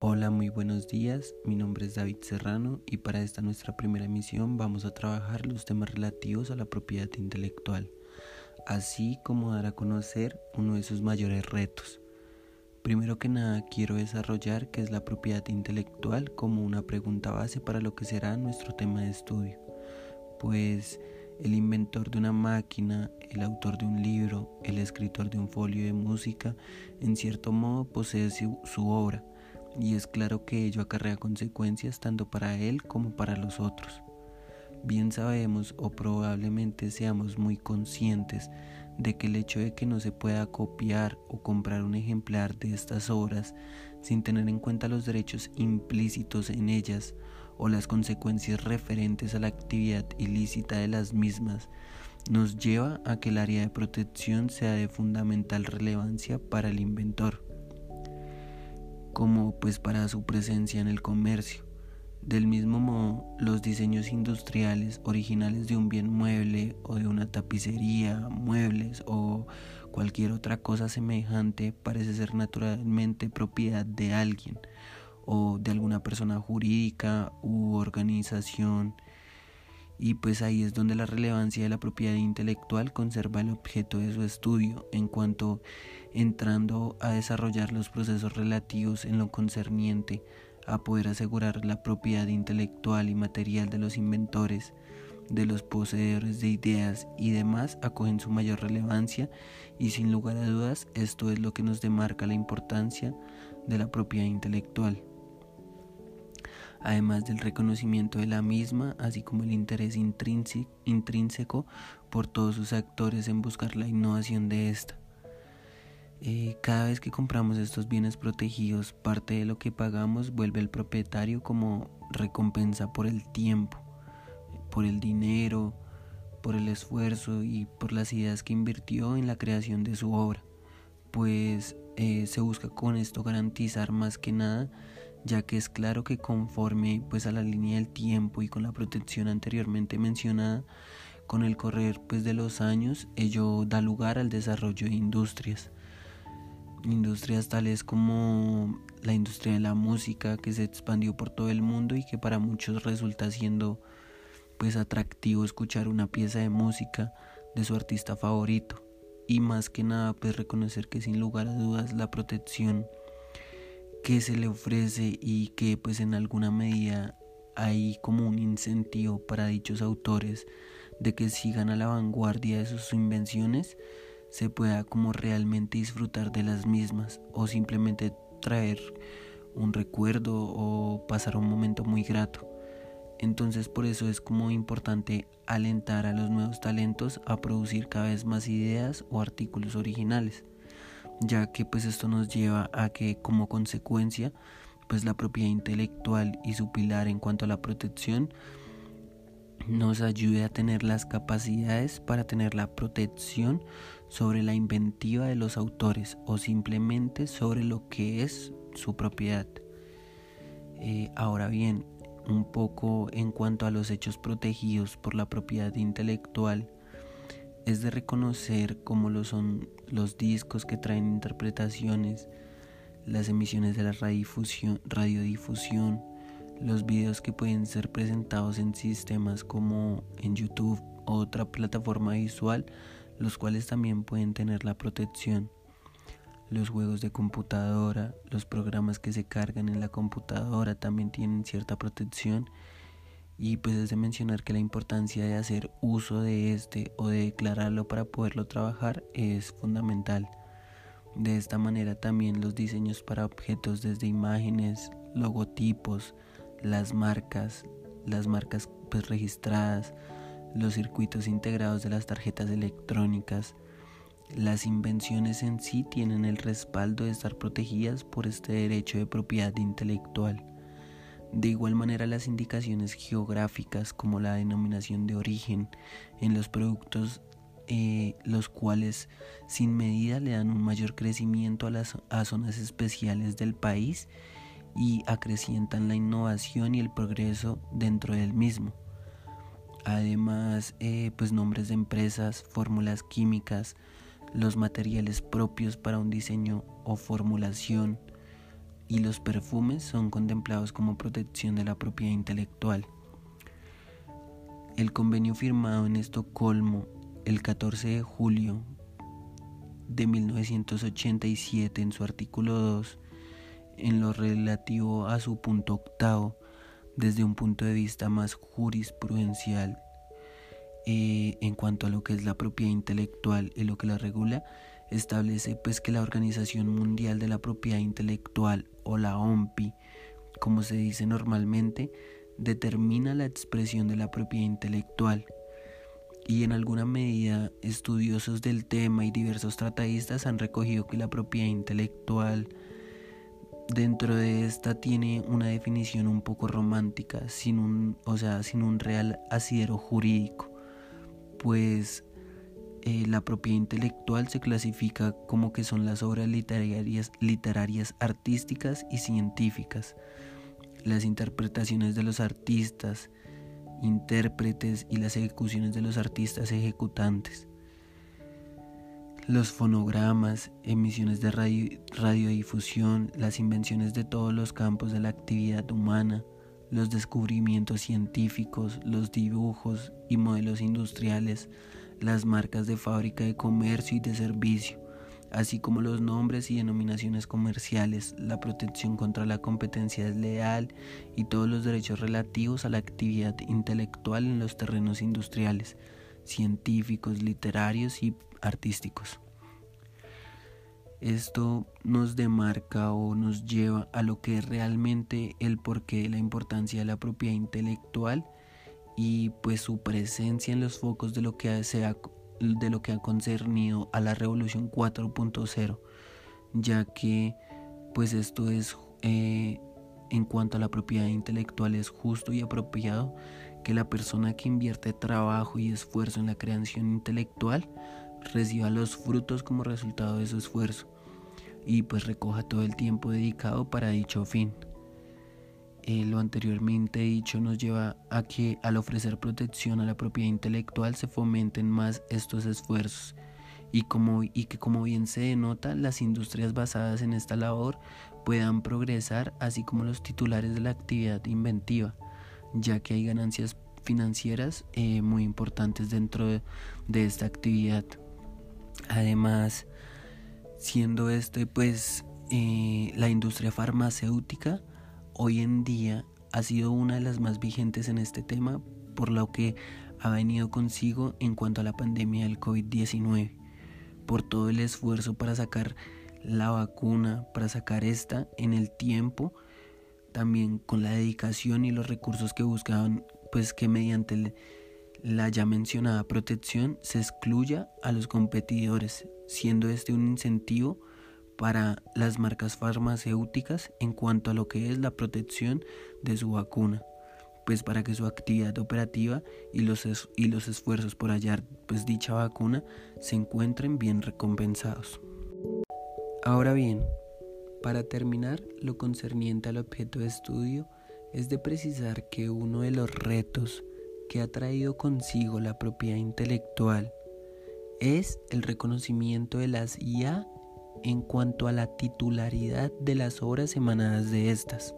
Hola, muy buenos días. Mi nombre es David Serrano y para esta nuestra primera emisión vamos a trabajar los temas relativos a la propiedad intelectual, así como dar a conocer uno de sus mayores retos. Primero que nada quiero desarrollar qué es la propiedad intelectual como una pregunta base para lo que será nuestro tema de estudio, pues el inventor de una máquina, el autor de un libro, el escritor de un folio de música, en cierto modo posee su, obra y es claro que ello acarrea consecuencias tanto para él como para los otros. Bien sabemos o probablemente seamos muy conscientes de que el hecho de que no se pueda copiar o comprar un ejemplar de estas obras sin tener en cuenta los derechos implícitos en ellas o las consecuencias referentes a la actividad ilícita de las mismas nos lleva a que el área de protección sea de fundamental relevancia para el inventor como pues para su presencia en el comercio. Del mismo modo, los diseños industriales originales de un bien mueble o de una tapicería, muebles o cualquier otra cosa semejante parece ser naturalmente propiedad de alguien o de alguna persona jurídica u organización y pues ahí es donde la relevancia de la propiedad intelectual conserva el objeto de su estudio en cuanto entrando a desarrollar los procesos relativos en lo concerniente a poder asegurar la propiedad intelectual y material de los inventores, de los poseedores de ideas y demás acogen su mayor relevancia y sin lugar a dudas esto es lo que nos demarca la importancia de la propiedad intelectual además del reconocimiento de la misma, así como el interés intrínseco por todos sus actores en buscar la innovación de esta. Eh, cada vez que compramos estos bienes protegidos, parte de lo que pagamos vuelve al propietario como recompensa por el tiempo, por el dinero, por el esfuerzo y por las ideas que invirtió en la creación de su obra, pues eh, se busca con esto garantizar más que nada ya que es claro que conforme pues a la línea del tiempo y con la protección anteriormente mencionada, con el correr pues de los años, ello da lugar al desarrollo de industrias. Industrias tales como la industria de la música que se expandió por todo el mundo y que para muchos resulta siendo pues atractivo escuchar una pieza de música de su artista favorito y más que nada pues reconocer que sin lugar a dudas la protección que se le ofrece y que pues en alguna medida hay como un incentivo para dichos autores de que sigan a la vanguardia de sus invenciones se pueda como realmente disfrutar de las mismas o simplemente traer un recuerdo o pasar un momento muy grato. Entonces por eso es como importante alentar a los nuevos talentos a producir cada vez más ideas o artículos originales ya que pues esto nos lleva a que como consecuencia pues la propiedad intelectual y su pilar en cuanto a la protección nos ayude a tener las capacidades para tener la protección sobre la inventiva de los autores o simplemente sobre lo que es su propiedad. Eh, ahora bien, un poco en cuanto a los hechos protegidos por la propiedad intelectual, es de reconocer cómo lo son los discos que traen interpretaciones, las emisiones de la radiodifusión, los videos que pueden ser presentados en sistemas como en YouTube o otra plataforma visual, los cuales también pueden tener la protección. Los juegos de computadora, los programas que se cargan en la computadora también tienen cierta protección y pues es de mencionar que la importancia de hacer uso de este o de declararlo para poderlo trabajar es fundamental. De esta manera también los diseños para objetos desde imágenes, logotipos, las marcas, las marcas pues registradas, los circuitos integrados de las tarjetas electrónicas, las invenciones en sí tienen el respaldo de estar protegidas por este derecho de propiedad intelectual. De igual manera, las indicaciones geográficas como la denominación de origen en los productos, eh, los cuales sin medida le dan un mayor crecimiento a las a zonas especiales del país y acrecientan la innovación y el progreso dentro del mismo. Además, eh, pues nombres de empresas, fórmulas químicas, los materiales propios para un diseño o formulación, y los perfumes son contemplados como protección de la propiedad intelectual. El convenio firmado en Estocolmo el 14 de julio de 1987 en su artículo 2 en lo relativo a su punto octavo desde un punto de vista más jurisprudencial eh, en cuanto a lo que es la propiedad intelectual y lo que la regula establece pues que la Organización Mundial de la Propiedad Intelectual o la OMPI como se dice normalmente determina la expresión de la propiedad intelectual. Y en alguna medida estudiosos del tema y diversos tratadistas han recogido que la propiedad intelectual dentro de esta tiene una definición un poco romántica, sin un, o sea, sin un real asidero jurídico, pues eh, la propiedad intelectual se clasifica como que son las obras literarias, literarias artísticas y científicas, las interpretaciones de los artistas, intérpretes y las ejecuciones de los artistas ejecutantes. Los fonogramas, emisiones de radiodifusión, las invenciones de todos los campos de la actividad humana, los descubrimientos científicos, los dibujos y modelos industriales, las marcas de fábrica de comercio y de servicio, así como los nombres y denominaciones comerciales, la protección contra la competencia desleal y todos los derechos relativos a la actividad intelectual en los terrenos industriales, científicos, literarios y artísticos. Esto nos demarca o nos lleva a lo que es realmente el porqué de la importancia de la propiedad intelectual y pues su presencia en los focos de lo que sea de lo que ha concernido a la revolución 4.0 ya que pues esto es eh, en cuanto a la propiedad intelectual es justo y apropiado que la persona que invierte trabajo y esfuerzo en la creación intelectual reciba los frutos como resultado de su esfuerzo y pues recoja todo el tiempo dedicado para dicho fin. Eh, lo anteriormente dicho nos lleva a que al ofrecer protección a la propiedad intelectual se fomenten más estos esfuerzos. Y, como, y que como bien se denota las industrias basadas en esta labor puedan progresar así como los titulares de la actividad inventiva ya que hay ganancias financieras eh, muy importantes dentro de, de esta actividad. Además siendo este pues eh, la industria farmacéutica hoy en día ha sido una de las más vigentes en este tema por lo que ha venido consigo en cuanto a la pandemia del COVID-19, por todo el esfuerzo para sacar la vacuna, para sacar esta en el tiempo, también con la dedicación y los recursos que buscaban, pues que mediante la ya mencionada protección se excluya a los competidores, siendo este un incentivo para las marcas farmacéuticas en cuanto a lo que es la protección de su vacuna, pues para que su actividad operativa y los, y los esfuerzos por hallar pues dicha vacuna se encuentren bien recompensados. Ahora bien, para terminar, lo concerniente al objeto de estudio es de precisar que uno de los retos que ha traído consigo la propiedad intelectual es el reconocimiento de las IA en cuanto a la titularidad de las obras emanadas de estas.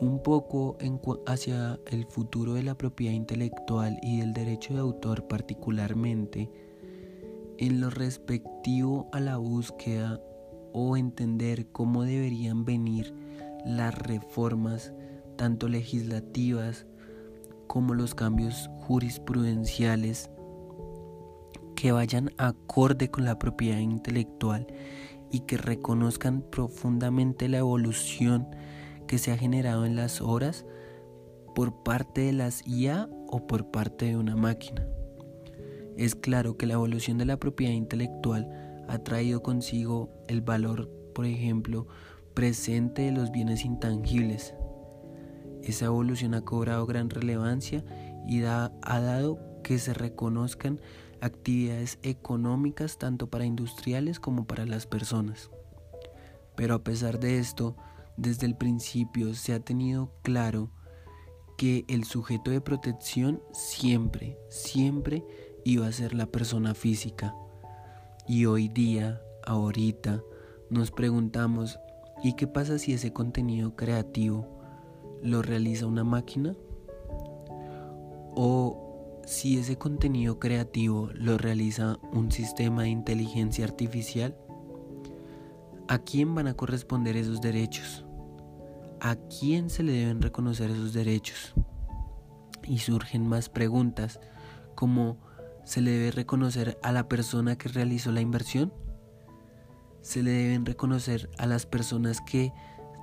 Un poco hacia el futuro de la propiedad intelectual y del derecho de autor particularmente, en lo respectivo a la búsqueda o entender cómo deberían venir las reformas, tanto legislativas como los cambios jurisprudenciales que vayan acorde con la propiedad intelectual y que reconozcan profundamente la evolución que se ha generado en las horas por parte de las IA o por parte de una máquina. Es claro que la evolución de la propiedad intelectual ha traído consigo el valor, por ejemplo, presente de los bienes intangibles. Esa evolución ha cobrado gran relevancia y ha dado que se reconozcan actividades económicas tanto para industriales como para las personas. Pero a pesar de esto, desde el principio se ha tenido claro que el sujeto de protección siempre, siempre iba a ser la persona física. Y hoy día, ahorita, nos preguntamos ¿Y qué pasa si ese contenido creativo lo realiza una máquina? ¿O si ese contenido creativo lo realiza un sistema de inteligencia artificial? ¿A quién van a corresponder esos derechos? ¿A quién se le deben reconocer esos derechos? Y surgen más preguntas como ¿se le debe reconocer a la persona que realizó la inversión? ¿Se le deben reconocer a las personas que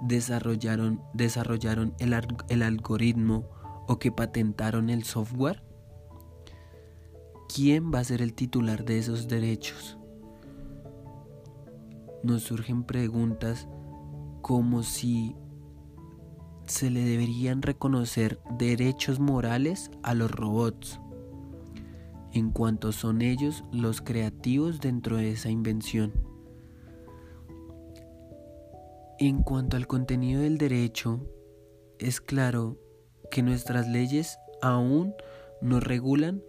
desarrollaron, el algoritmo o que patentaron el software? ¿Quién va a ser el titular de esos derechos? Nos surgen preguntas como si se le deberían reconocer derechos morales a los robots, en cuanto son ellos los creativos dentro de esa invención. En cuanto al contenido del derecho, es claro que nuestras leyes aún no regulan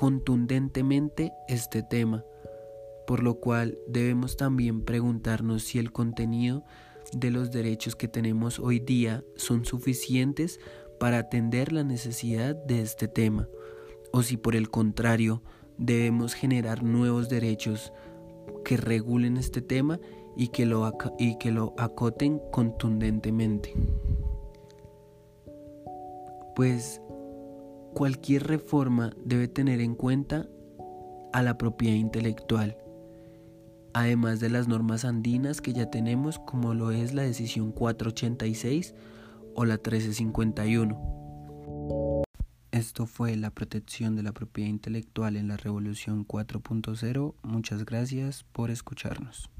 contundentemente este tema, por lo cual debemos también preguntarnos si el contenido de los derechos que tenemos hoy día son suficientes para atender la necesidad de este tema, o si por el contrario debemos generar nuevos derechos que regulen este tema y que lo, y que lo acoten contundentemente. Pues cualquier reforma debe tener en cuenta a la propiedad intelectual además de las normas andinas que ya tenemos como lo es la decisión 486 o la 1351. Esto fue la protección de la propiedad intelectual en la revolución 4.0. Muchas gracias por escucharnos.